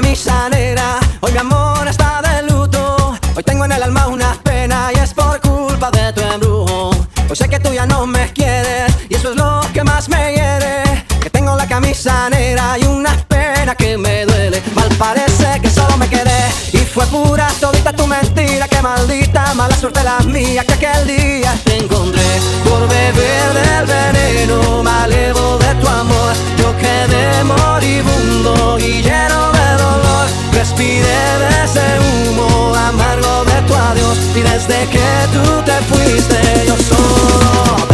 camisa negra. Hoy mi amor está de luto. Hoy tengo en el alma una pena y es por culpa de tu embrujo. Hoy sé que tú ya no me quieres y eso es lo que más me hiere. Que tengo la camisa negra y una pena que me duele. Mal parece que solo me quedé y fue pura todita tu mentira. Que maldita mala suerte la mía que aquel día te encontré por beber. De ese humo amargo de tu adiós. Y desde que tú te fuiste yo solo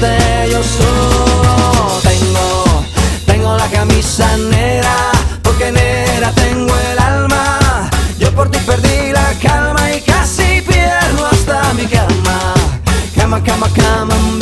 yo solo tengo, tengo la camisa negra, porque negra tengo el alma. Yo por ti perdí la calma y casi pierdo hasta mi cama. Cama, cama, cama.